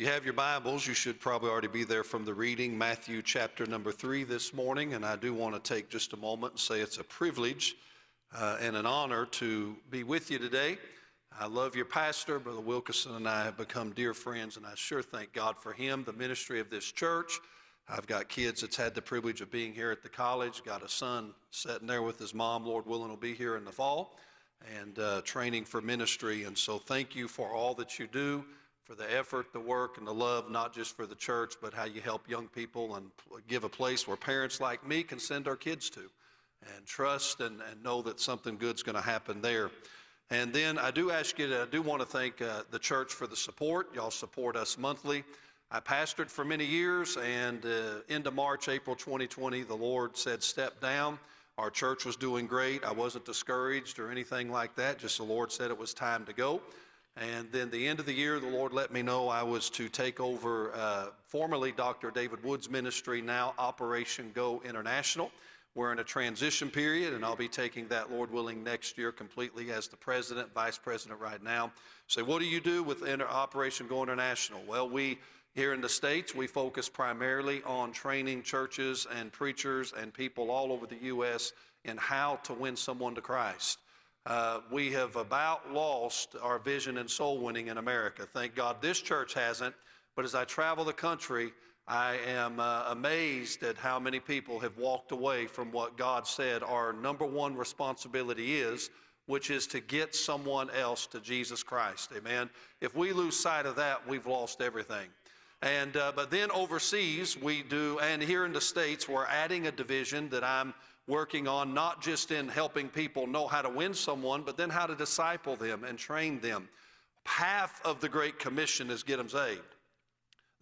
you have your Bibles, you should probably already be there from the reading, Matthew chapter number three this morning. And I do want to take just a moment and say it's a privilege uh, and an honor to be with you today. I love your pastor, Brother Wilkerson, and I have become dear friends, and I sure thank God for him, the ministry of this church. I've got kids that's had the privilege of being here at the college, got a son sitting there with his mom, Lord willing, will be here in the fall, and uh, training for ministry. And so thank you for all that you do for the effort, the work, and the love, not just for the church, but how you help young people and give a place where parents like me can send our kids to and trust and, and know that something good's going to happen there. And then I do ask you to, I do want to thank uh, the church for the support. Y'all support us monthly. I pastored for many years, and uh, into March, April 2020, the Lord said, Step down. Our church was doing great. I wasn't discouraged or anything like that, just the Lord said it was time to go. And then the end of the year, the Lord let me know I was to take over uh, formerly Dr. David Wood's ministry, now Operation Go International. We're in a transition period, and I'll be taking that, Lord willing, next year completely as the president, vice president right now. Say, so what do you do with Operation Go International? Well, we here in the States, we focus primarily on training churches and preachers and people all over the U.S. in how to win someone to Christ. Uh, we have about lost our vision and soul winning in America. Thank God this church hasn't, but as I travel the country, I am uh, amazed at how many people have walked away from what God said our number one responsibility is, which is to get someone else to Jesus Christ. Amen. If we lose sight of that, we've lost everything. And uh, but then overseas we do, and here in the states we're adding a division that I'm working on not just in helping people know how to win someone, but then how to disciple them and train them. Half of the Great Commission is get them saved.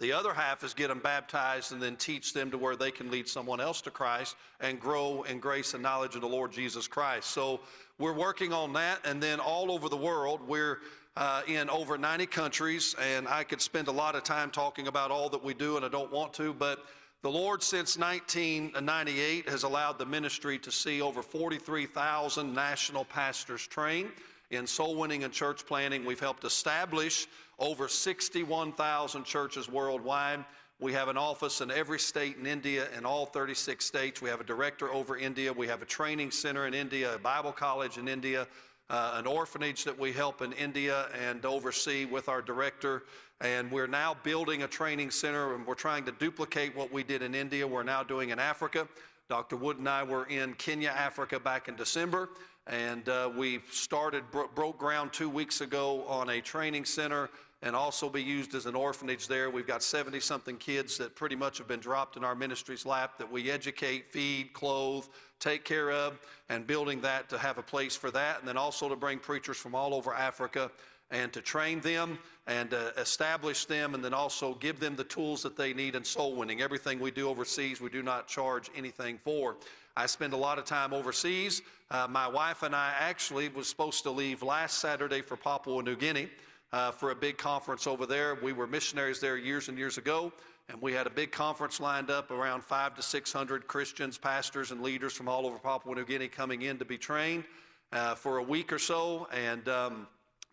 The other half is get them baptized and then teach them to where they can lead someone else to Christ and grow in grace and knowledge of the Lord Jesus Christ. So we're working on that, and then all over the world, we're uh, in over 90 countries, and I could spend a lot of time talking about all that we do, and I don't want to, but the Lord, since 1998, has allowed the ministry to see over 43,000 national pastors trained in soul winning and church planting. We've helped establish over 61,000 churches worldwide. We have an office in every state in India, in all 36 states. We have a director over India. We have a training center in India, a Bible college in India, uh, an orphanage that we help in India and oversee with our director. And we're now building a training center and we're trying to duplicate what we did in India. We're now doing in Africa. Dr. Wood and I were in Kenya, Africa back in December, and uh, we started, bro- broke ground two weeks ago on a training center and also be used as an orphanage there. We've got 70 something kids that pretty much have been dropped in our ministry's lap that we educate, feed, clothe, take care of, and building that to have a place for that. And then also to bring preachers from all over Africa and to train them and uh, establish them and then also give them the tools that they need in soul winning. Everything we do overseas, we do not charge anything for. I spend a lot of time overseas. Uh, my wife and I actually was supposed to leave last Saturday for Papua New Guinea uh, for a big conference over there. We were missionaries there years and years ago, and we had a big conference lined up around five to 600 Christians, pastors, and leaders from all over Papua New Guinea coming in to be trained uh, for a week or so. And um,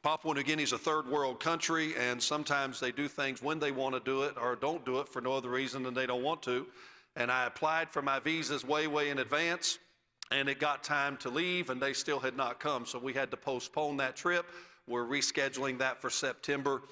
Papua New Guinea is a third world country, and sometimes they do things when they want to do it or don't do it for no other reason than they don't want to. And I applied for my visas way, way in advance, and it got time to leave, and they still had not come. So we had to postpone that trip. We're rescheduling that for September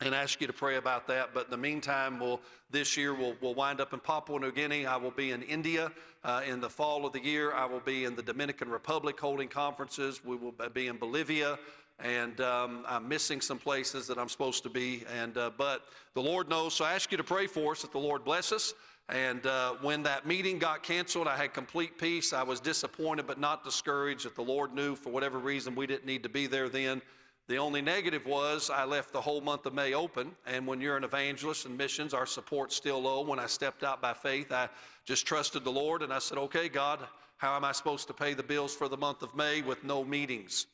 and ask you to pray about that. But in the meantime, we'll, this year we'll, we'll wind up in Papua New Guinea. I will be in India uh, in the fall of the year. I will be in the Dominican Republic holding conferences. We will be in Bolivia. And um, I'm missing some places that I'm supposed to be. And uh, but the Lord knows. So I ask you to pray for us that the Lord bless us. And uh, when that meeting got canceled, I had complete peace. I was disappointed, but not discouraged that the Lord knew for whatever reason we didn't need to be there then. The only negative was I left the whole month of May open. And when you're an evangelist and missions, our support's still low. When I stepped out by faith, I just trusted the Lord and I said, okay, God, how am I supposed to pay the bills for the month of May with no meetings?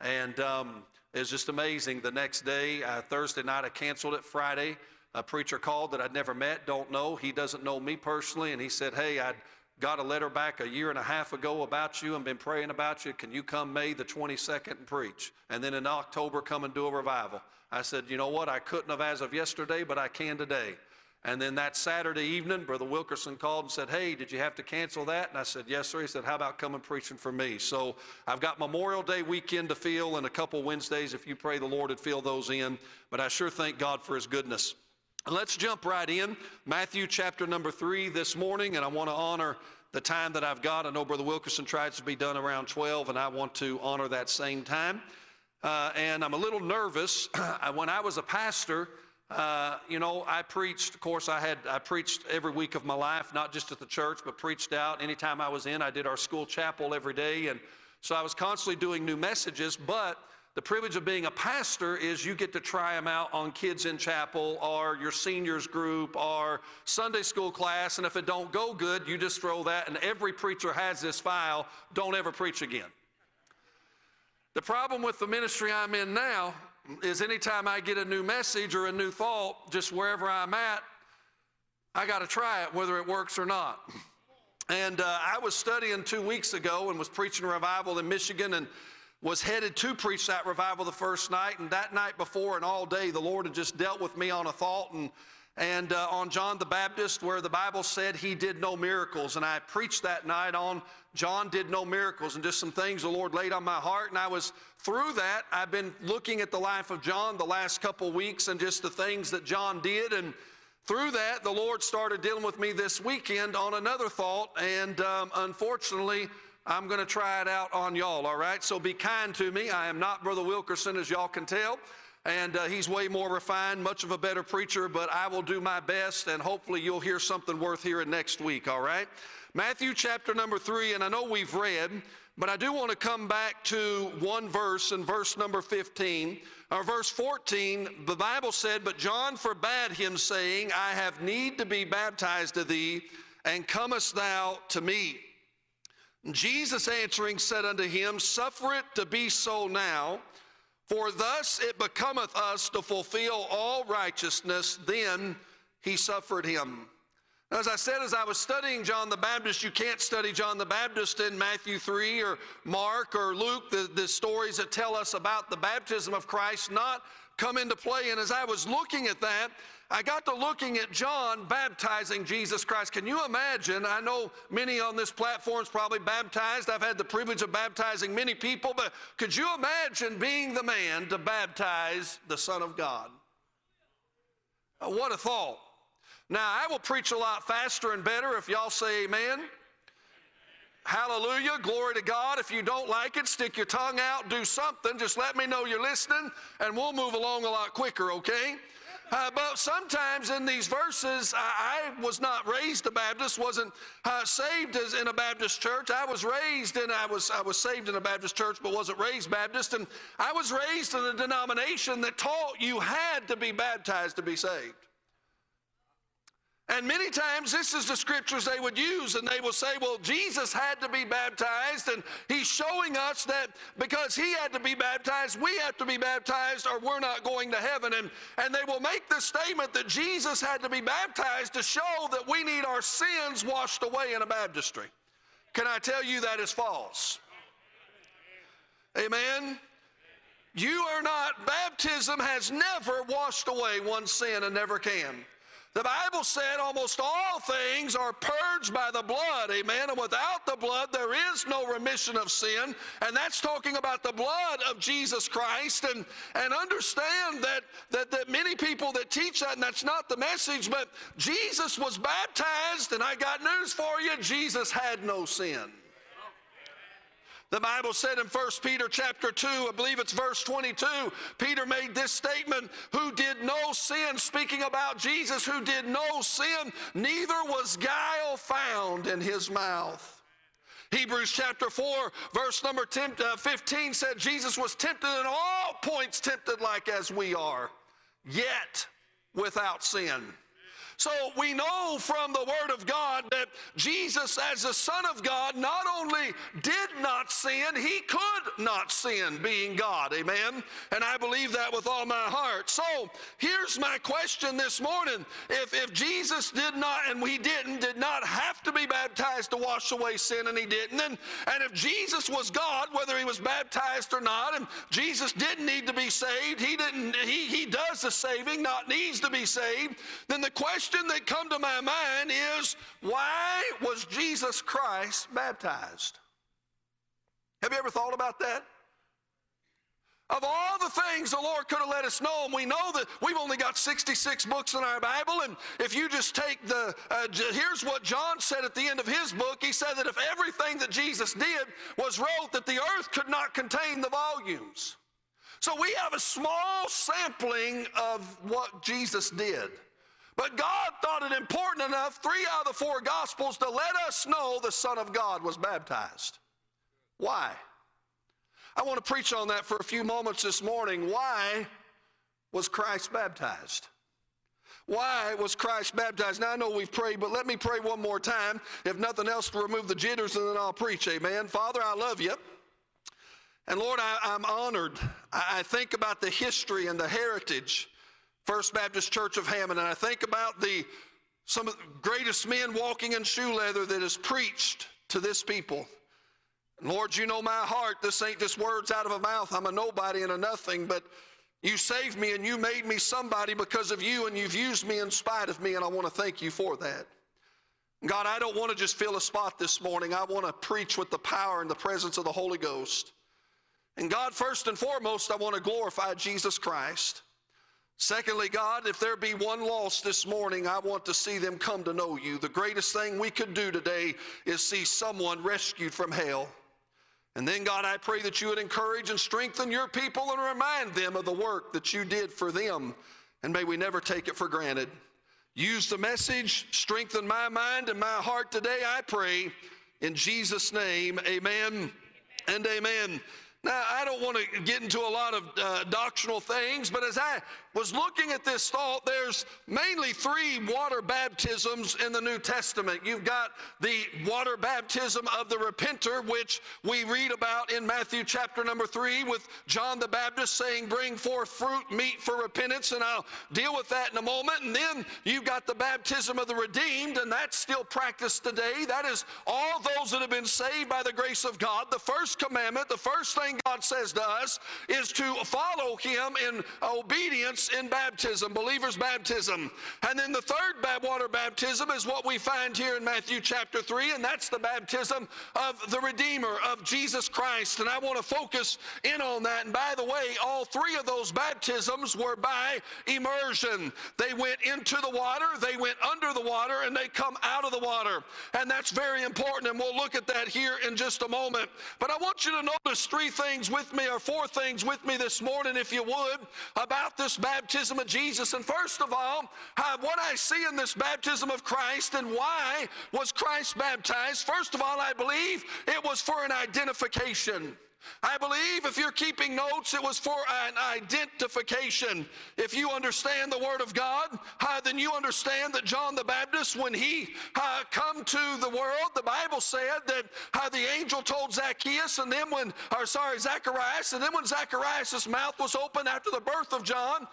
And um, it's just amazing. The next day, uh, Thursday night, I canceled it. Friday, a preacher called that I'd never met, don't know. He doesn't know me personally. And he said, hey, I'd got a letter back a year and a half ago about you and been praying about you. Can you come May the 22nd and preach? And then in October, come and do a revival. I said, You know what? I couldn't have as of yesterday, but I can today. And then that Saturday evening, Brother Wilkerson called and said, Hey, did you have to cancel that? And I said, Yes, sir. He said, How about coming preaching for me? So I've got Memorial Day weekend to fill and a couple Wednesdays if you pray the Lord would fill those in. But I sure thank God for his goodness. Let's jump right in. Matthew chapter number three this morning, and I want to honor the time that I've got. I know Brother Wilkerson tries to be done around 12, and I want to honor that same time. Uh, and I'm a little nervous. when I was a pastor, uh, you know, I preached. Of course, I had I preached every week of my life, not just at the church, but preached out. Anytime I was in, I did our school chapel every day, and so I was constantly doing new messages. But the privilege of being a pastor is you get to try them out on kids in chapel or your seniors group or Sunday school class, and if it don't go good, you just throw that. And every preacher has this file. Don't ever preach again. The problem with the ministry I'm in now is anytime I get a new message or a new thought, just wherever I'm at, I got to try it, whether it works or not. And uh, I was studying two weeks ago and was preaching revival in Michigan and was headed to preach that revival the first night. And that night before and all day, the Lord had just dealt with me on a thought and and uh, on John the Baptist, where the Bible said he did no miracles. And I preached that night on John did no miracles and just some things the Lord laid on my heart. And I was through that, I've been looking at the life of John the last couple weeks and just the things that John did. And through that, the Lord started dealing with me this weekend on another thought. And um, unfortunately, I'm going to try it out on y'all, all right? So be kind to me. I am not Brother Wilkerson, as y'all can tell and uh, he's way more refined, much of a better preacher, but I will do my best, and hopefully you'll hear something worth hearing next week, all right? Matthew chapter number three, and I know we've read, but I do want to come back to one verse in verse number 15. Or verse 14, the Bible said, But John forbade him, saying, I have need to be baptized of thee, and comest thou to me? Jesus answering said unto him, Suffer it to be so now for thus it becometh us to fulfill all righteousness. Then he suffered him. As I said, as I was studying John the Baptist, you can't study John the Baptist in Matthew 3 or Mark or Luke, the, the stories that tell us about the baptism of Christ, not come into play. And as I was looking at that, I got to looking at John baptizing Jesus Christ. Can you imagine? I know many on this platform is probably baptized. I've had the privilege of baptizing many people, but could you imagine being the man to baptize the Son of God? Uh, what a thought. Now, I will preach a lot faster and better if y'all say amen. Hallelujah. Glory to God. If you don't like it, stick your tongue out, do something. Just let me know you're listening, and we'll move along a lot quicker, okay? Uh, but sometimes in these verses, I, I, was not raised a Baptist, wasn't uh, saved as in a Baptist church. I was raised and I was I was saved in a Baptist church, but wasn't raised Baptist. And I was raised in a denomination that taught you had to be baptized to be saved. And many times, this is the scriptures they would use, and they will say, Well, Jesus had to be baptized, and he's showing us that because he had to be baptized, we have to be baptized, or we're not going to heaven. And, and they will make the statement that Jesus had to be baptized to show that we need our sins washed away in a baptistry. Can I tell you that is false? Amen. You are not, baptism has never washed away one sin and never can. The Bible said almost all things are purged by the blood, amen. And without the blood, there is no remission of sin. And that's talking about the blood of Jesus Christ. And, and understand that, that, that many people that teach that, and that's not the message, but Jesus was baptized, and I got news for you Jesus had no sin. The Bible said in 1 Peter chapter 2, I believe it's verse 22, Peter made this statement, who did no sin, speaking about Jesus, who did no sin, neither was guile found in his mouth. Hebrews chapter 4, verse number 10, uh, 15 said Jesus was tempted in all points tempted like as we are, yet without sin. So we know from the Word of God that Jesus, as the Son of God, not only did not sin, he could not sin, being God. Amen. And I believe that with all my heart. So here's my question this morning. If, if Jesus did not, and we didn't, did not have to be baptized to wash away sin, and he didn't, and, and if Jesus was God, whether he was baptized or not, and Jesus didn't need to be saved, he didn't, he, he does the saving, not needs to be saved, then the question question that come to my mind is why was Jesus Christ baptized? Have you ever thought about that? Of all the things the Lord could have let us know, and we know that we've only got 66 books in our Bible, and if you just take the, uh, here's what John said at the end of his book. He said that if everything that Jesus did was wrote, that the earth could not contain the volumes. So we have a small sampling of what Jesus did. But God thought it important enough, three out of the four Gospels, to let us know the Son of God was baptized. Why? I want to preach on that for a few moments this morning. Why was Christ baptized? Why was Christ baptized? Now I know we've prayed, but let me pray one more time. If nothing else, to remove the jitters, and then I'll preach. Amen. Father, I love you. And Lord, I, am honored. I, I think about the history and the heritage First Baptist Church of Hammond, and I think about the some of the greatest men walking in shoe leather that has preached to this people. And Lord, you know my heart. This ain't just words out of a mouth. I'm a nobody and a nothing, but you saved me and you made me somebody because of you, and you've used me in spite of me, and I want to thank you for that. God, I don't want to just fill a spot this morning. I want to preach with the power and the presence of the Holy Ghost. And God, first and foremost, I want to glorify Jesus Christ. Secondly, God, if there be one lost this morning, I want to see them come to know you. The greatest thing we could do today is see someone rescued from hell. And then, God, I pray that you would encourage and strengthen your people and remind them of the work that you did for them. And may we never take it for granted. Use the message, strengthen my mind and my heart today, I pray. In Jesus' name, amen and amen. Now, I don't want to get into a lot of uh, doctrinal things, but as I was looking at this thought, there's mainly three water baptisms in the New Testament. You've got the water baptism of the repenter, which we read about in Matthew chapter number three, with John the Baptist saying, Bring forth fruit, meet for repentance, and I'll deal with that in a moment. And then you've got the baptism of the redeemed, and that's still practiced today. That is all those that have been saved by the grace of God. The first commandment, the first thing God says to us, is to follow Him in obedience in baptism, believer's baptism. And then the third water baptism is what we find here in Matthew chapter 3, and that's the baptism of the Redeemer, of Jesus Christ. And I want to focus in on that. And by the way, all three of those baptisms were by immersion. They went into the water, they went under the water, and they come out of the water. And that's very important, and we'll look at that here in just a moment. But I want you to notice three things with me, or four things with me this morning, if you would, about this baptism baptism of Jesus. And first of all, what I see in this baptism of Christ and why was Christ baptized, first of all, I believe it was for an identification. I believe if you're keeping notes, it was for an identification. If you understand the Word of God, uh, then you understand that John the Baptist, when he uh, come to the world, the Bible said that uh, the angel told Zacchaeus, and then when, or sorry, Zacharias, and then when Zacharias' mouth was open after the birth of John,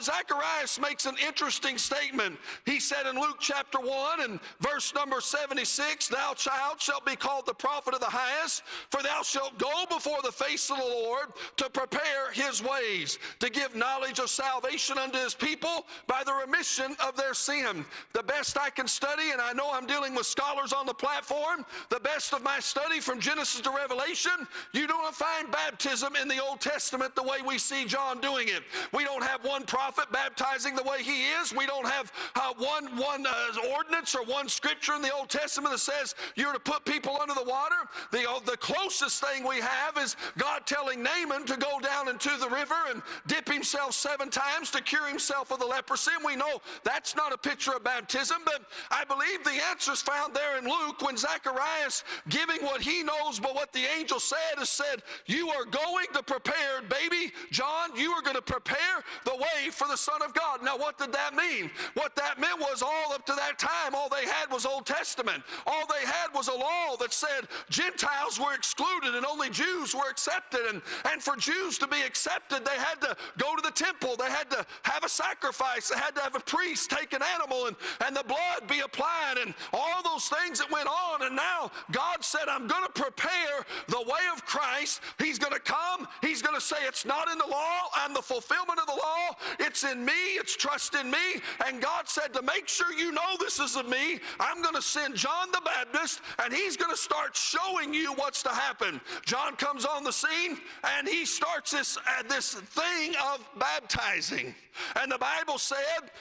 Zacharias makes an interesting statement. He said in Luke chapter 1 and verse number 76, Thou child shalt be called the prophet of the highest, for thou shalt go before before the face of the Lord to prepare his ways, to give knowledge of salvation unto his people by the remission of their sin. The best I can study, and I know I'm dealing with scholars on the platform, the best of my study from Genesis to Revelation, you don't find baptism in the Old Testament the way we see John doing it. We don't have one prophet baptizing the way he is. We don't have uh, one, one uh, ordinance or one scripture in the Old Testament that says you're to put people under the water. The, uh, the closest thing we have is God telling Naaman to go down into the river and dip himself seven times to cure himself of the leprosy. And we know that's not a picture of baptism, but I believe the answer is found there in Luke when Zacharias, giving what he knows but what the angel said, has said, You are going to prepare, baby John, you are going to prepare the way for the Son of God. Now, what did that mean? What that meant was all up to that time, all they had was Old Testament. All they had was a law that said Gentiles were excluded and only Jews were accepted. And, and for Jews to be accepted, they had to go to the temple, they had to have a sacrifice, they had to have a priest take an animal and, and the blood be applied, and all those things that went on. And now God said, I'm going to prepare the way of Christ. He's going to come, He's going to say, It's not in the law, and the fulfillment of the law, it's in me, it's trust in me. And God said, To make sure you know this is of me, I'm going to send John the Baptist, and he's going to start showing you what's to happen. John comes on the scene, and he starts this, uh, this thing of baptizing. And the Bible said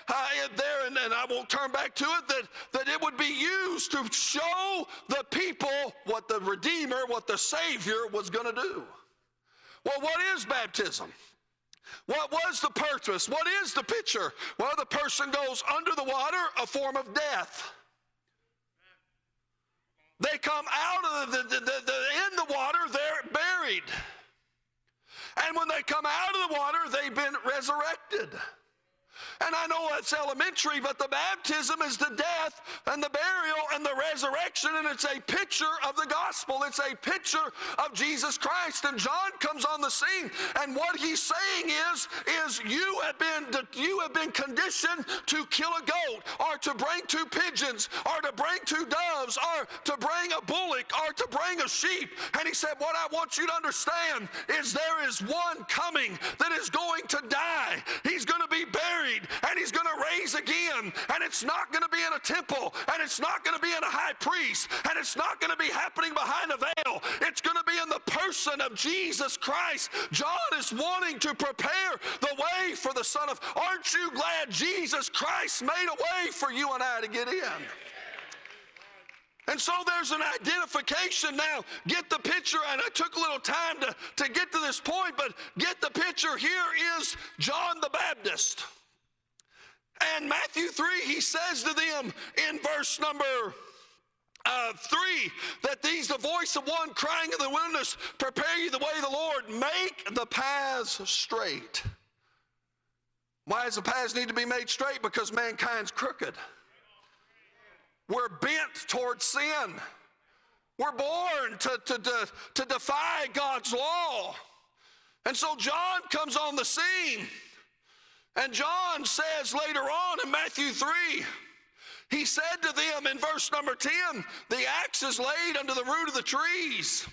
uh, there, and, and I won't turn back to it, that, that it would be used to show the people what the Redeemer, what the Savior was going to do. Well, what is baptism? What was the purpose? What is the picture? Well, the person goes under the water, a form of death. They come out of the, the, the, the, in the water, they're buried. And when they come out of the water, they've been resurrected. And I know that's elementary, but the baptism is the death and the burial and the resurrection, and it's a picture of the gospel. It's a picture of Jesus Christ. And John comes on the scene, and what he's saying is, is you have been you have been conditioned to kill a goat, or to bring two pigeons, or to bring two doves, or to bring a bullock, or to bring a sheep. And he said, What I want you to understand is there is one coming that is going to die. He's going to be buried and he's going to raise again. And it's not going to be in a temple, and it's not going to be in a high priest, and it's not going to be happening behind a veil. It's going to be in the person of Jesus Christ. John is wanting to prepare the way for the Son of. Aren't you glad Jesus Christ made a way for you and I to get in? And so there's an identification now. Get the picture, and I took a little time to, to get to this point, but get the picture. Here is John the Baptist. And Matthew 3, he says to them in verse number uh, three, that these the voice of one crying in the wilderness, prepare you the way of the Lord, make the paths straight. Why does the paths need to be made straight? Because mankind's crooked. We're bent towards sin. We're born to, to, to, to defy God's law. And so John comes on the scene and John says later on in Matthew 3, he said to them in verse number 10, the axe is laid under the root of the trees.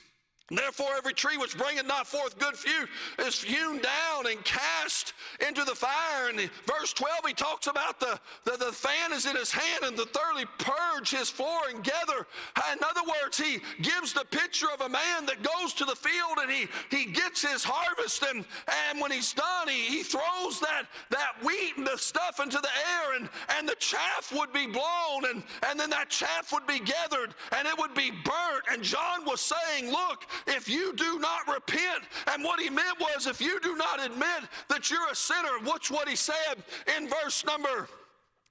Therefore, every tree which bringeth not forth good fruit is hewn down and cast into the fire. And verse 12, he talks about the, the, the fan is in his hand and to thoroughly purge his floor and gather. In other words, he gives the picture of a man that goes to the field and he, he gets his harvest. And, and when he's done, he, he throws that, that wheat and the stuff into the air, and, and the chaff would be blown, and, and then that chaff would be gathered and it would be burnt. And John was saying, Look, if you do not repent, and what he meant was if you do not admit that you're a sinner, watch what he said in verse number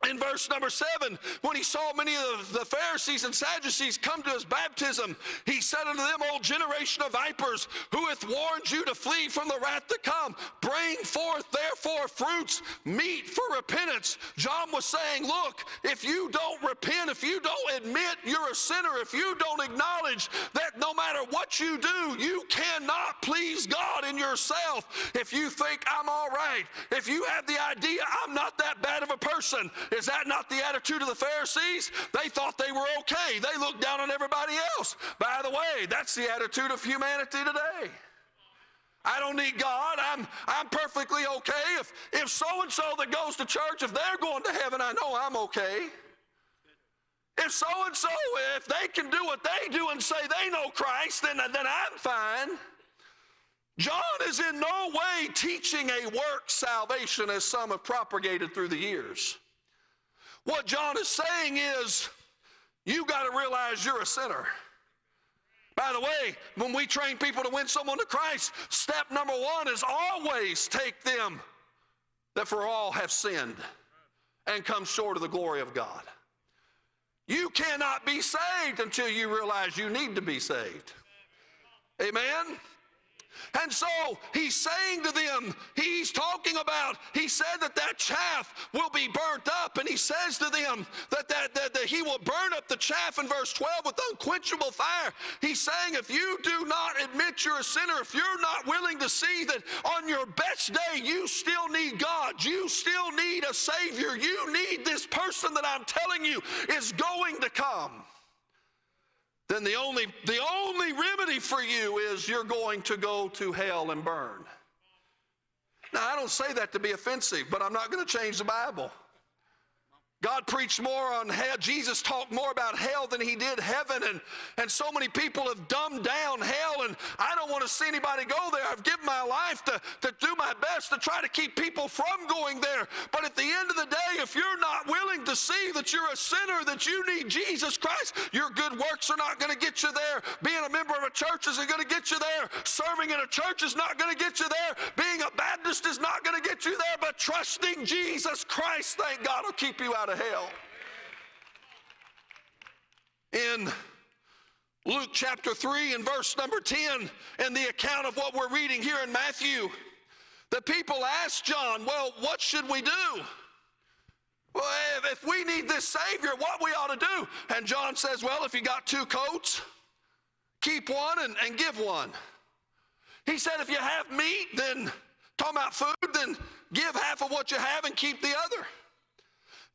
in verse number seven, when he saw many of the Pharisees and Sadducees come to his baptism, he said unto them, O generation of vipers, who hath warned you to flee from the wrath to come? Bring forth therefore fruits meet for repentance. John was saying, Look, if you don't repent, if you don't admit you're a sinner, if you don't acknowledge that no matter what you do, you cannot please God in yourself, if you think I'm all right, if you have the idea I'm not that bad of a person, is that not the attitude of the Pharisees? They thought they were okay. They looked down on everybody else. By the way, that's the attitude of humanity today. I don't need God. I'm, I'm perfectly okay. If, if so and so that goes to church, if they're going to heaven, I know I'm okay. If so and so, if they can do what they do and say they know Christ, then, then I'm fine. John is in no way teaching a work salvation as some have propagated through the years. What John is saying is, you got to realize you're a sinner. By the way, when we train people to win someone to Christ, step number one is always take them that for all have sinned and come short of the glory of God. You cannot be saved until you realize you need to be saved. Amen? And so he's saying to them, he's talking about, he said that that chaff will be burnt up. And he says to them that, that, that, that he will burn up the chaff in verse 12 with unquenchable fire. He's saying, if you do not admit you're a sinner, if you're not willing to see that on your best day you still need God, you still need a Savior, you need this person that I'm telling you is going to come then the only, the only remedy for you is you're going to go to hell and burn. Now, I don't say that to be offensive, but I'm not going to change the Bible. God preached more on hell. Jesus talked more about hell than he did heaven. And, and so many people have dumbed down hell. And I don't want to see anybody go there. I've given my life to, to do my best to try to keep people from going there. But at the end of the day, if you're not willing to see that you're a sinner, that you need Jesus Christ, your good works are not going to get you there. Being a member of a church isn't going to get you there. Serving in a church is not going to get you there. Being a Baptist is not going to get you there. But trusting Jesus Christ, thank God, will keep you out out of hell. In Luke chapter 3 and verse number 10, in the account of what we're reading here in Matthew, the people asked John, Well, what should we do? Well, if, we need this Savior, what we ought to do? And John says, Well, if you got two coats, keep one and, and give one. He said, If you have meat, then, talking about food, then give half of what you have and keep the other.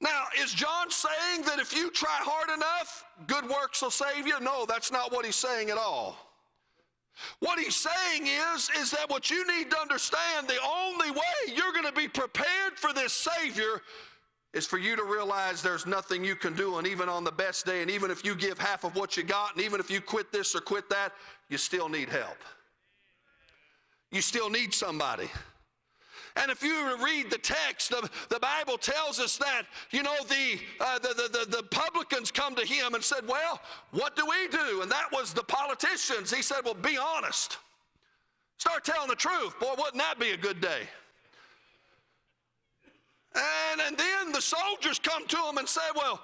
Now, is John saying that if you try hard enough, good works will save you? No, that's not what he's saying at all. What he's saying is, is that what you need to understand, the only way you're going to be prepared for this Savior is for you to realize there's nothing you can do. And even on the best day, and even if you give half of what you got, and even if you quit this or quit that, you still need help. You still need somebody. And if you read the text, the, the Bible tells us that, you know, the, uh, the, the, the, the publicans come to him and said, Well, what do we do? And that was the politicians. He said, Well, be honest. Start telling the truth. Boy, wouldn't that be a good day? And, and then the soldiers come to him and say, Well,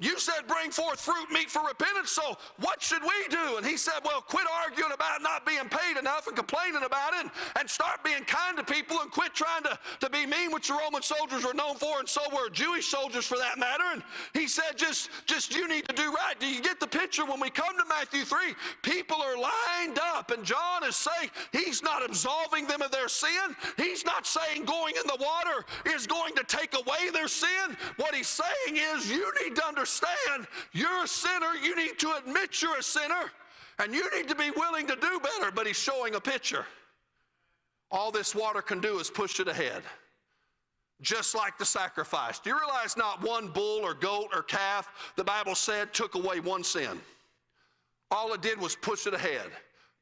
you said bring forth fruit meet for repentance, so what should we do? And he said, Well, quit arguing about not being paid enough and complaining about it and, and start being kind to people and quit trying to, to be mean, which the Roman soldiers were known for, and so were Jewish soldiers for that matter. And he said, just, just you need to do right. Do you get the picture? When we come to Matthew 3, people are lined up, and John is saying he's not absolving them of their sin. He's not saying going in the water is going to take away their sin. What he's saying is you need to understand understand you're a sinner. You need to admit you're a sinner. And you need to be willing to do better. But he's showing a picture. All this water can do is push it ahead. Just like the sacrifice. Do you realize not one bull or goat or calf, the Bible said, took away one sin? All it did was push it ahead,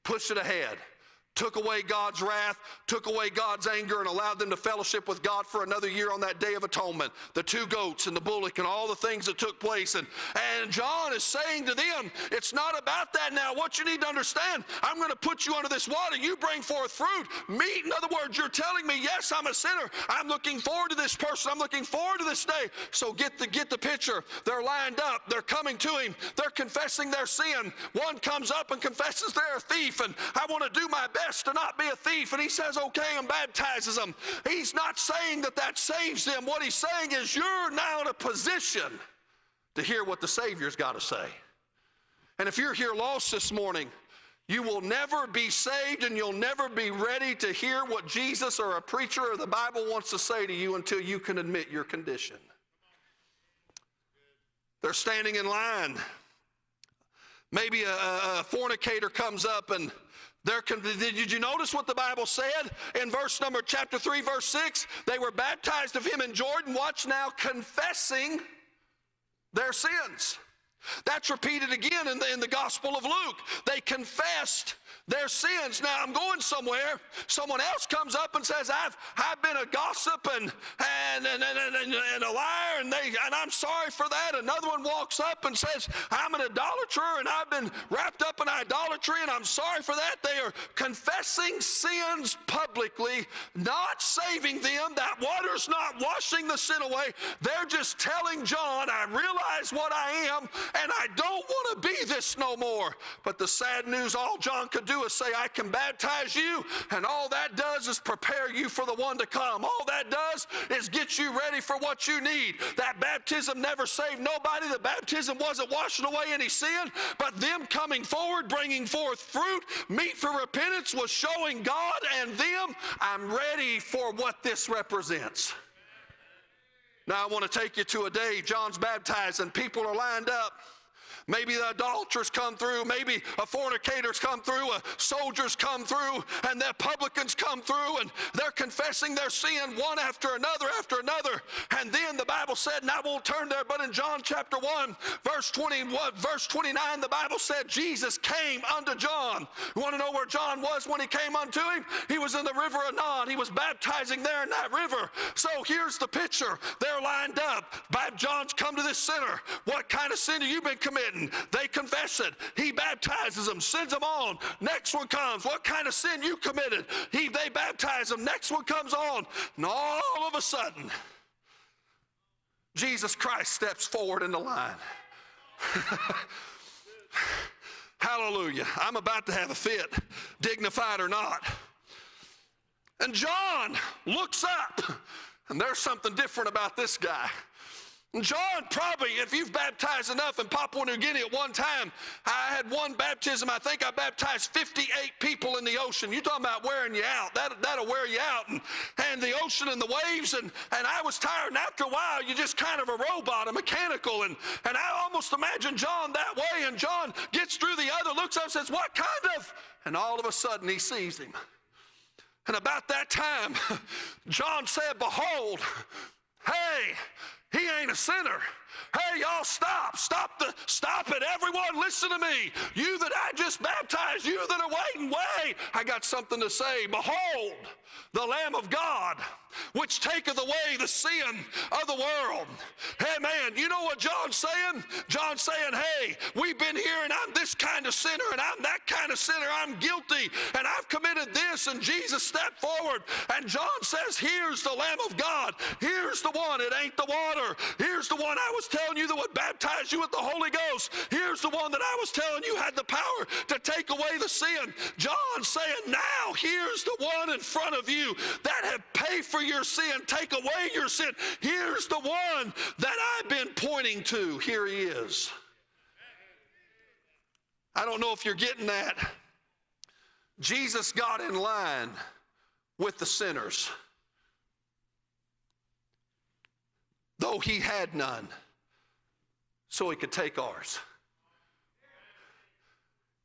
push it ahead took away God's wrath, took away God's anger, and allowed them to fellowship with God for another year on that day of atonement. The two goats and the bullock and all the things that took place. And, and John is saying to them, it's not about that now. What you need to understand, I'm going to put you under this water. You bring forth fruit, meet. In other words, you're telling me, yes, I'm a sinner. I'm looking forward to this person. I'm looking forward to this day. So get the, get the picture. They're lined up. They're coming to him. They're confessing their sin. One comes up and confesses they're a thief. And I want to do my best to not be a thief, and he says, okay, and baptizes them. He's not saying that that saves them. What he's saying is, you're now in a position to hear what the Savior's got to say. And if you're here lost this morning, you will never be saved and you'll never be ready to hear what Jesus or a preacher or the Bible wants to say to you until you can admit your condition. They're standing in line. Maybe a, a fornicator comes up and did you notice what the Bible said in verse number chapter 3, verse 6? They were baptized of him in Jordan. Watch now, confessing their sins. That's repeated again in the, in the Gospel of Luke. They confessed their sins. Now I'm going somewhere. Someone else comes up and says, I've, I've been a gossip and, and, and, and, and, a liar, and, they, and I'm sorry for that. Another one walks up and says, I'm an idolater and I've been wrapped up in idolatry and I'm sorry for that. They are confessing sins publicly, not saving them. That water's not washing the sin away. They're just telling John, I realize what I am and I don't want to be this no more. But the sad news, all John could do is say, I can baptize you, and all that does is prepare you for the one to come. All that does is get you ready for what you need. That baptism never saved nobody. The baptism wasn't washing away any sin, but them coming forward, bringing forth fruit, meet for repentance, was showing God and them, I'm ready for what this represents. Now, I want to take you to a day John's baptized and people are lined up. Maybe the adulterers come through. Maybe a fornicators come through. A soldiers come through. And the publicans come through. And they're confessing their sin one after another after another. And then the Bible said, and I won't turn there, but in John chapter 1, verse 21, verse 29, the Bible said Jesus came unto John. You want to know where John was when he came unto him? He was in the river of Non. He was baptizing there in that river. So here's the picture. They're lined up. John's come to this center. What kind of sin have you been committing? They confess it. He baptizes them, sends them on. Next one comes. What kind of sin you committed? He, they baptize them. Next one comes on. And all of a sudden, Jesus Christ steps forward in the line. Hallelujah. I'm about to have a fit, dignified or not. And John looks up, and there's something different about this guy. John, probably, if you've baptized enough in Papua New Guinea at one time, I had one baptism. I think I baptized 58 people in the ocean. You talking about wearing you out? That, that'll wear you out. And, and the ocean and the waves, and, and I was tired. And after a while, you're just kind of a robot, a mechanical. And, and I almost imagine John that way. And John gets through the other, looks up, and says, What kind of? And all of a sudden, he sees him. And about that time, John said, Behold, hey, he ain't a sinner. Hey, y'all, stop. Stop the stop it. Everyone, listen to me. You that I just baptized, you that are waiting, wait. I got something to say. Behold, the Lamb of God, which taketh away the sin of the world. Hey, man, you know what John's saying? John's saying, hey, we've been here and I'm this kind of sinner and I'm that kind of sinner. I'm guilty and I've committed this. And Jesus stepped forward and John says, here's the Lamb of God. Here's the one. It ain't the water. Here's the one I was telling you that would baptize you with the Holy Ghost. Here's the one that I was telling you had the power to take away the sin. John saying, now here's the one in front of you that have paid for your sin, take away your sin. Here's the one that I've been pointing to. Here he is. I don't know if you're getting that. Jesus got in line with the sinners, though he had none, so he could take ours.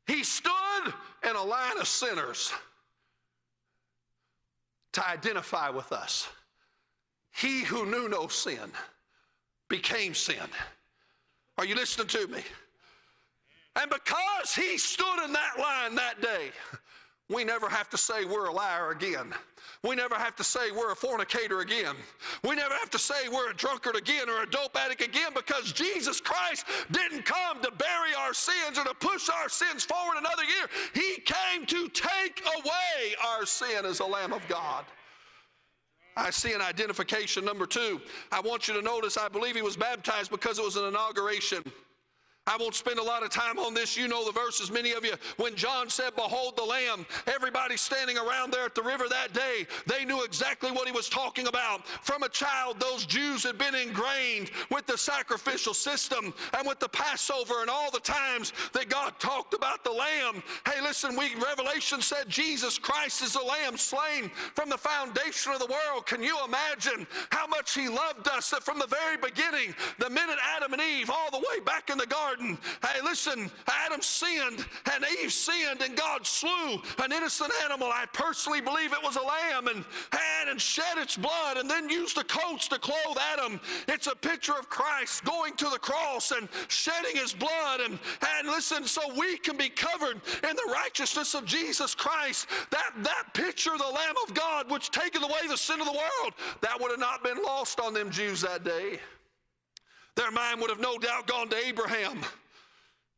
He stood in a line of sinners to identify with us. He who knew no sin became sin. Are you listening to me? And because he stood in that line that day, we never have to say we're a liar again. We never have to say we're a fornicator again. We never have to say we're a drunkard again or a dope addict again because Jesus Christ didn't come to bury our sins or to push our sins forward another year. He came to take away our sin as a Lamb of God. I see an identification. Number two, I want you to notice I believe he was baptized because it was an inauguration. I won't spend a lot of time on this. You know the verses, many of you. When John said, Behold the Lamb, everybody standing around there at the river that day, they knew exactly what he was talking about. From a child, those Jews had been ingrained with the sacrificial system and with the Passover and all the times that God talked about the Lamb. Hey, listen, we Revelation said Jesus Christ is the Lamb slain from the foundation of the world. Can you imagine how much he loved us that from the very beginning, the minute Adam and Eve, all the way back in the garden, garden. Hey, listen, Adam sinned and Eve sinned, and God slew an innocent animal. I personally believe it was a lamb and had and shed its blood and then used the coats to clothe Adam. It's a picture of Christ going to the cross and shedding his blood. And, and listen, so we can be covered in the righteousness of Jesus Christ. That, that picture of the Lamb of God, which taketh away the sin of the world, that would have not been lost on them Jews that day. Their mind would have no doubt gone to Abraham.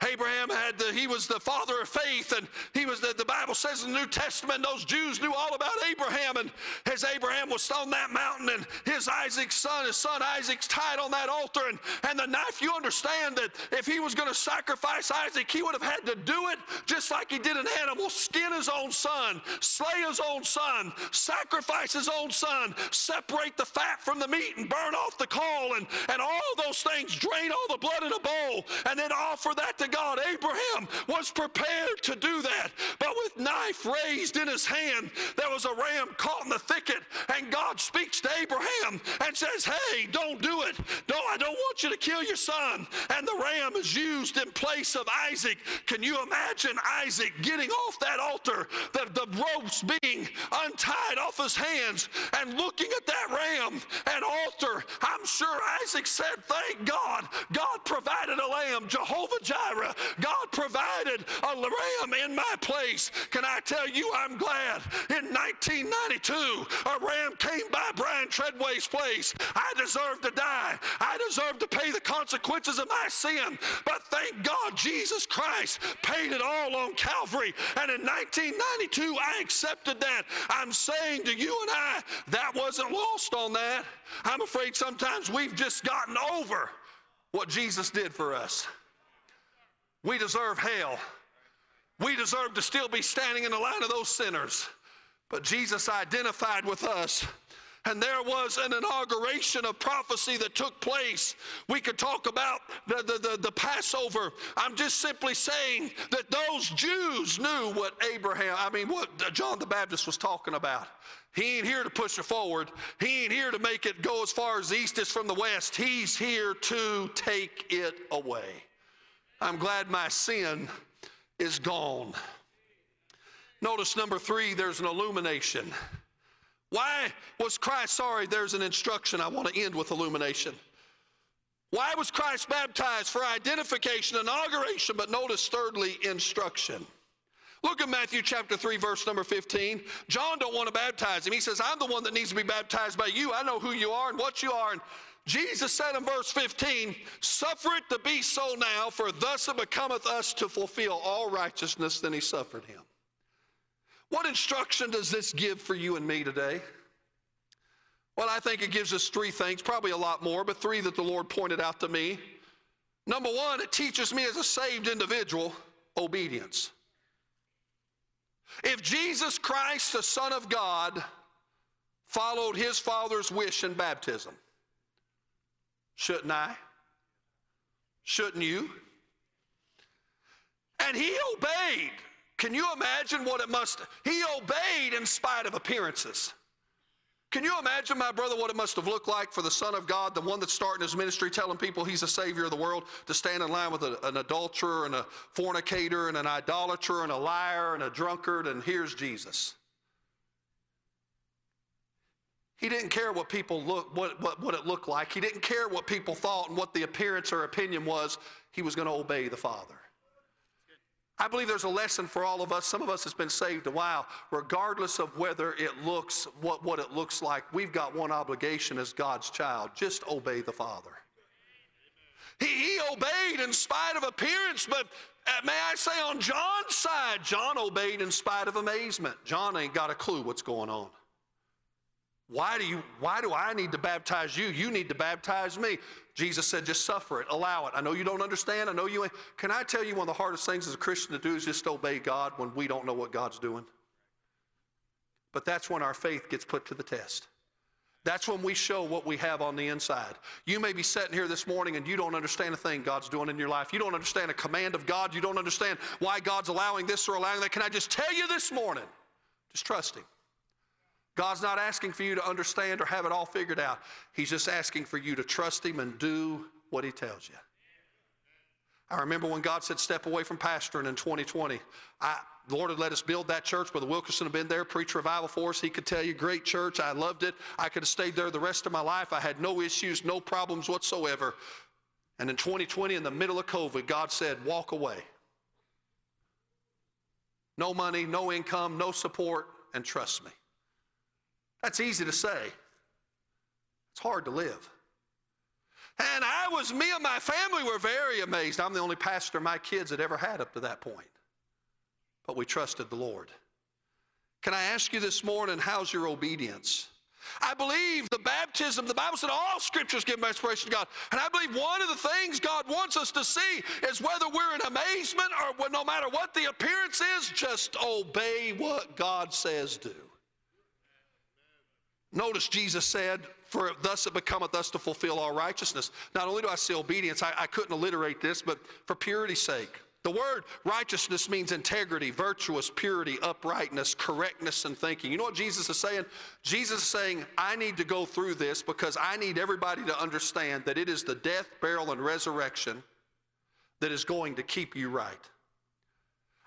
Abraham had the, he was the father of faith, and he was the, the Bible says in the New Testament, those Jews knew all about Abraham. And as Abraham was on that mountain, and his Isaac's son, his son Isaac's tied on that altar, and, and the knife, you understand that if he was going to sacrifice Isaac, he would have had to do it just like he did an animal, skin his own son, slay his own son, sacrifice his own son, separate the fat from the meat, and burn off the caul, and, and all those things, drain all the blood in a bowl, and then offer that to to God. Abraham was prepared to do that. But with knife raised in his hand, there was a ram caught in the thicket. And God speaks to Abraham and says, Hey, don't do it. No, I don't want you to kill your son. And the ram is used in place of Isaac. Can you imagine Isaac getting off that altar, the, the ropes being untied off his hands, and looking at that ram and altar? I'm sure Isaac said, Thank God. God provided a lamb, Jehovah Jireh. Jireh. God provided a ram in my place. Can I tell you, I'm glad in 1992 a ram came by Brian Treadway's place. I deserved to die. I deserved to pay the consequences of my sin. But thank God Jesus Christ paid it all on Calvary. And in 1992, I accepted that. I'm saying to you and I, that wasn't lost on that. I'm afraid sometimes we've just gotten over what Jesus did for us. We deserve hell. We deserve to still be standing in the line of those sinners. But Jesus identified with us. And there was an inauguration of prophecy that took place. We could talk about the, the, the, the, Passover. I'm just simply saying that those Jews knew what Abraham, I mean, what John the Baptist was talking about. He ain't here to push it forward. He ain't here to make it go as far as east is from the west. He's here to take it away. I'm glad my sin is gone. Notice number three, there's an illumination. Why was Christ, sorry, there's an instruction. I want to end with illumination. Why was Christ baptized? For identification, inauguration, but notice thirdly, instruction. Look at Matthew chapter 3, verse number 15. John don't want to baptize him. He says, I'm the one that needs to be baptized by you. I know who you are and what you are. And Jesus said in verse 15, Suffer it to be so now, for thus it becometh us to fulfill all righteousness. Then he suffered him. What instruction does this give for you and me today? Well, I think it gives us three things, probably a lot more, but three that the Lord pointed out to me. Number one, it teaches me as a saved individual obedience. If Jesus Christ, the Son of God, followed his Father's wish in baptism, Shouldn't I? Shouldn't you? And he obeyed. Can you imagine what it must he obeyed in spite of appearances. Can you imagine, my brother, what it must have looked like for the Son of God, the one that's starting his ministry, telling people he's a Savior of the world, to stand in line with a, an adulterer and a fornicator and an idolater and a liar and a drunkard, and here's Jesus. He didn't care what people look, what, what, what it looked like. He didn't care what people thought and what the appearance or opinion was. He was going to obey the Father. I believe there's a lesson for all of us. Some of us has been saved a while. Regardless of whether it looks what, what it looks like, we've got one obligation as God's child. Just obey the Father. He, he obeyed in spite of appearance, but uh, may I say on John's side, John obeyed in spite of amazement. John ain't got a clue what's going on. Why do you why do I need to baptize you? You need to baptize me. Jesus said, just suffer it, allow it. I know you don't understand. I know you ain't. Can I tell you one of the hardest things as a Christian to do is just obey God when we don't know what God's doing? But that's when our faith gets put to the test. That's when we show what we have on the inside. You may be sitting here this morning and you don't understand a thing God's doing in your life. You don't understand a command of God. You don't understand why God's allowing this or allowing that. Can I just tell you this morning? Just trust Him. God's not asking for you to understand or have it all figured out. He's just asking for you to trust Him and do what He tells you. I remember when God said, step away from pastoring in 2020. I, the Lord had let us build that church. Brother Wilkerson had been there, preach revival for us. He could tell you, great church. I loved it. I could have stayed there the rest of my life. I had no issues, no problems whatsoever. And in 2020, in the middle of COVID, God said, walk away. No money, no income, no support, and trust me. That's easy to say. It's hard to live. And I was, me and my family were very amazed. I'm the only pastor my kids had ever had up to that point. But we trusted the Lord. Can I ask you this morning, how's your obedience? I believe the baptism, the Bible said all scriptures give inspiration to God. And I believe one of the things God wants us to see is whether we're in amazement or no matter what the appearance is, just obey what God says do. Notice Jesus said, For thus it becometh us to fulfill all righteousness. Not only do I see obedience, I, I couldn't alliterate this, but for purity's sake. The word righteousness means integrity, virtuous, purity, uprightness, correctness, and thinking. You know what Jesus is saying? Jesus is saying, I need to go through this because I need everybody to understand that it is the death, burial, and resurrection that is going to keep you right.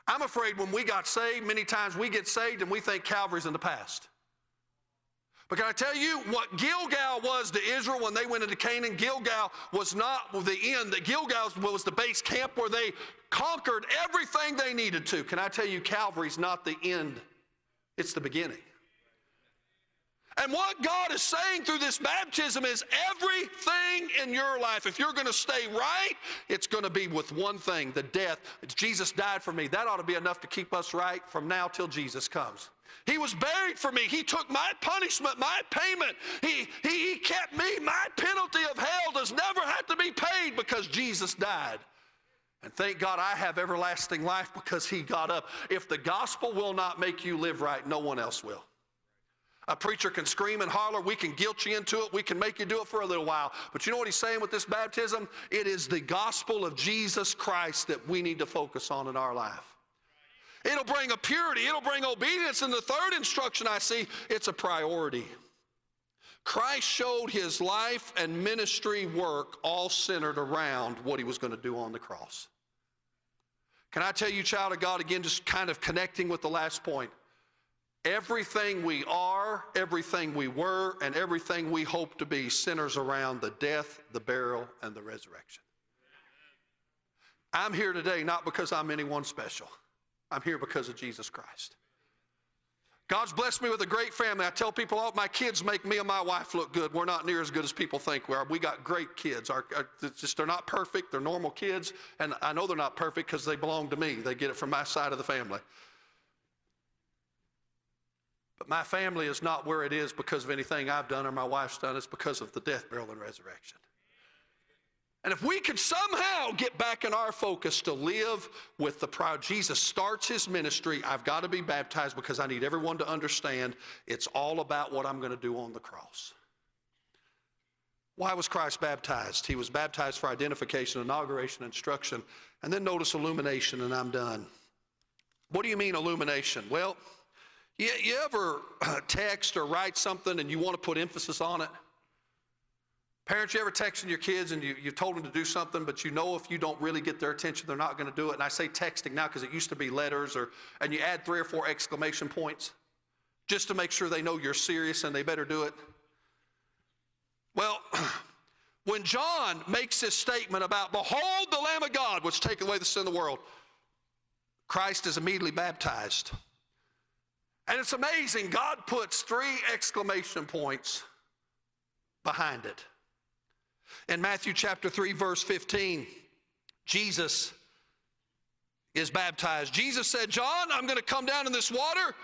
I'm afraid when we got saved, many times we get saved and we think Calvary's in the past. But can I tell you what Gilgal was to Israel when they went into Canaan? Gilgal was not the end. The Gilgal was the base camp where they conquered everything they needed to. Can I tell you, Calvary's not the end, it's the beginning. And what God is saying through this baptism is everything in your life, if you're going to stay right, it's going to be with one thing the death. Jesus died for me. That ought to be enough to keep us right from now till Jesus comes. He was buried for me. He took my punishment, my payment. He, he, he kept me. My penalty of hell does never have to be paid because Jesus died. And thank God I have everlasting life because he got up. If the gospel will not make you live right, no one else will. A preacher can scream and holler. We can guilt you into it. We can make you do it for a little while. But you know what he's saying with this baptism? It is the gospel of Jesus Christ that we need to focus on in our life. It'll bring a purity, it'll bring obedience. And the third instruction I see, it's a priority. Christ showed his life and ministry work all centered around what he was going to do on the cross. Can I tell you, child of God, again, just kind of connecting with the last point? Everything we are, everything we were, and everything we hope to be centers around the death, the burial, and the resurrection. I'm here today not because I'm anyone special. I'm here because of Jesus Christ. God's blessed me with a great family. I tell people, all my kids make me and my wife look good. We're not near as good as people think we are. We got great kids. Our, our, just, they're not perfect. They're normal kids. And I know they're not perfect because they belong to me. They get it from my side of the family. But my family is not where it is because of anything I've done or my wife's done. It's because of the death, burial, and resurrection. And if we could somehow get back in our focus to live with the proud, Jesus starts his ministry. I've got to be baptized because I need everyone to understand it's all about what I'm going to do on the cross. Why was Christ baptized? He was baptized for identification, inauguration, instruction, and then notice illumination, and I'm done. What do you mean illumination? Well, you, you ever text or write something and you want to put emphasis on it? Parents, you ever texting your kids and you, you told them to do something, but you know if you don't really get their attention, they're not going to do it. And I say texting now because it used to be letters, or and you add three or four exclamation points just to make sure they know you're serious and they better do it. Well, when John makes this statement about, Behold the Lamb of God, which taketh away the sin of the world, Christ is immediately baptized. And it's amazing, God puts three exclamation points behind it. In Matthew chapter 3, verse 15, Jesus is baptized. Jesus said, John, I'm going to come down in this water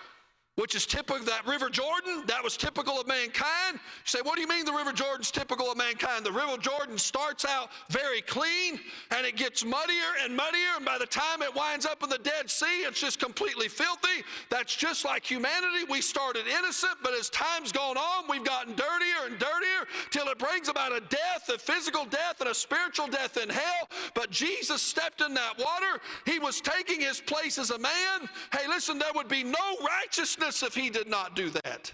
which is typical of that river jordan that was typical of mankind. You say what do you mean the river jordan's typical of mankind? The river jordan starts out very clean and it gets muddier and muddier and by the time it winds up in the dead sea it's just completely filthy. That's just like humanity. We started innocent but as time's gone on we've gotten dirtier and dirtier till it brings about a death a physical death and a spiritual death in hell. But jesus stepped in that water. He was taking his place as a man. Hey listen there would be no righteousness if he did not do that.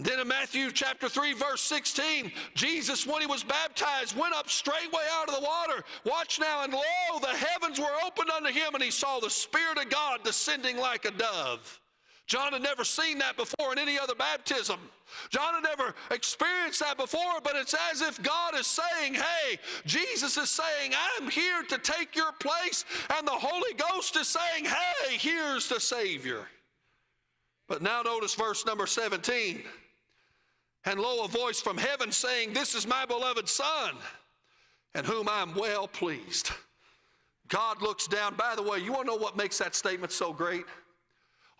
Then in Matthew chapter 3, verse 16, Jesus, when he was baptized, went up straightway out of the water. Watch now, and lo, the heavens were opened unto him, and he saw the Spirit of God descending like a dove. John had never seen that before in any other baptism. John had never experienced that before, but it's as if God is saying, Hey, Jesus is saying, I'm here to take your place, and the Holy Ghost is saying, Hey, here's the Savior. But now notice verse number 17. And lo, a voice from heaven saying, This is my beloved Son, in whom I'm well pleased. God looks down. By the way, you want to know what makes that statement so great?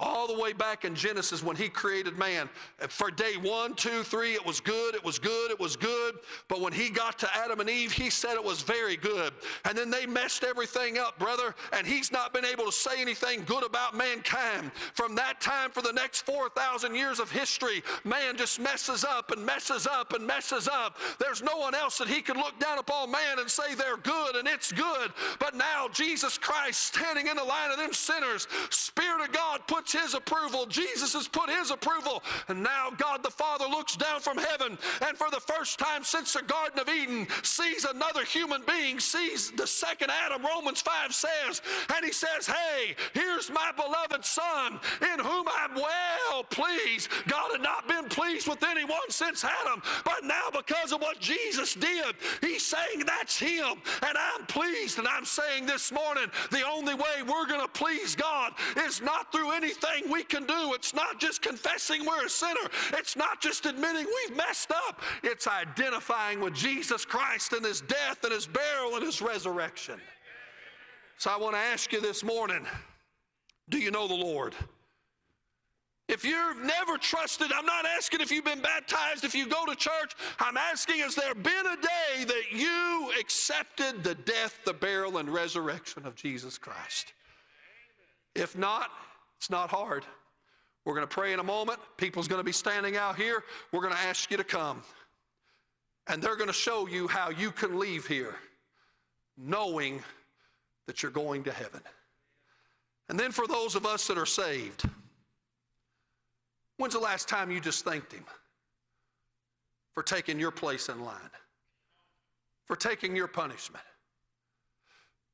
All the way back in Genesis when he created man. For day one, two, three, it was good, it was good, it was good. But when he got to Adam and Eve, he said it was very good. And then they messed everything up, brother, and he's not been able to say anything good about mankind. From that time for the next 4,000 years of history, man just messes up and messes up and messes up. There's no one else that he could look down upon man and say they're good and it's good. But now Jesus Christ standing in the line of them sinners, Spirit of God puts puts his approval. Jesus has put his approval. And now God the Father looks down from heaven and for the first time since the Garden of Eden sees another human being, sees the second Adam, Romans 5 says, and he says, Hey, here's my beloved Son in whom I'm well pleased. God had not been pleased with anyone since Adam, but now because of what Jesus did, he's saying that's him. And I'm pleased. And I'm saying this morning, the only way we're going to please God is not through anything anything we can do. It's not just confessing we're a sinner, it's not just admitting we've messed up, it's identifying with Jesus Christ and his death and his burial and his resurrection. So I want to ask you this morning do you know the Lord? If you've never trusted, I'm not asking if you've been baptized, if you go to church. I'm asking, has there been a day that you accepted the death, the burial, and resurrection of Jesus Christ? If not, it's not hard. We're going to pray in a moment. People's going to be standing out here. We're going to ask you to come. And they're going to show you how you can leave here knowing that you're going to heaven. And then for those of us that are saved, when's the last time you just thanked Him for taking your place in line, for taking your punishment?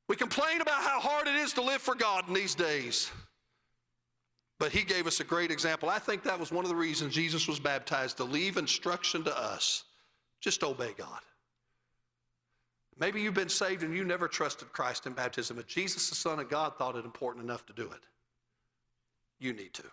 We complain about how hard it is to live for God in these days. But he gave us a great example. I think that was one of the reasons Jesus was baptized to leave instruction to us. Just obey God. Maybe you've been saved and you never trusted Christ in baptism, but Jesus, the Son of God, thought it important enough to do it. You need to.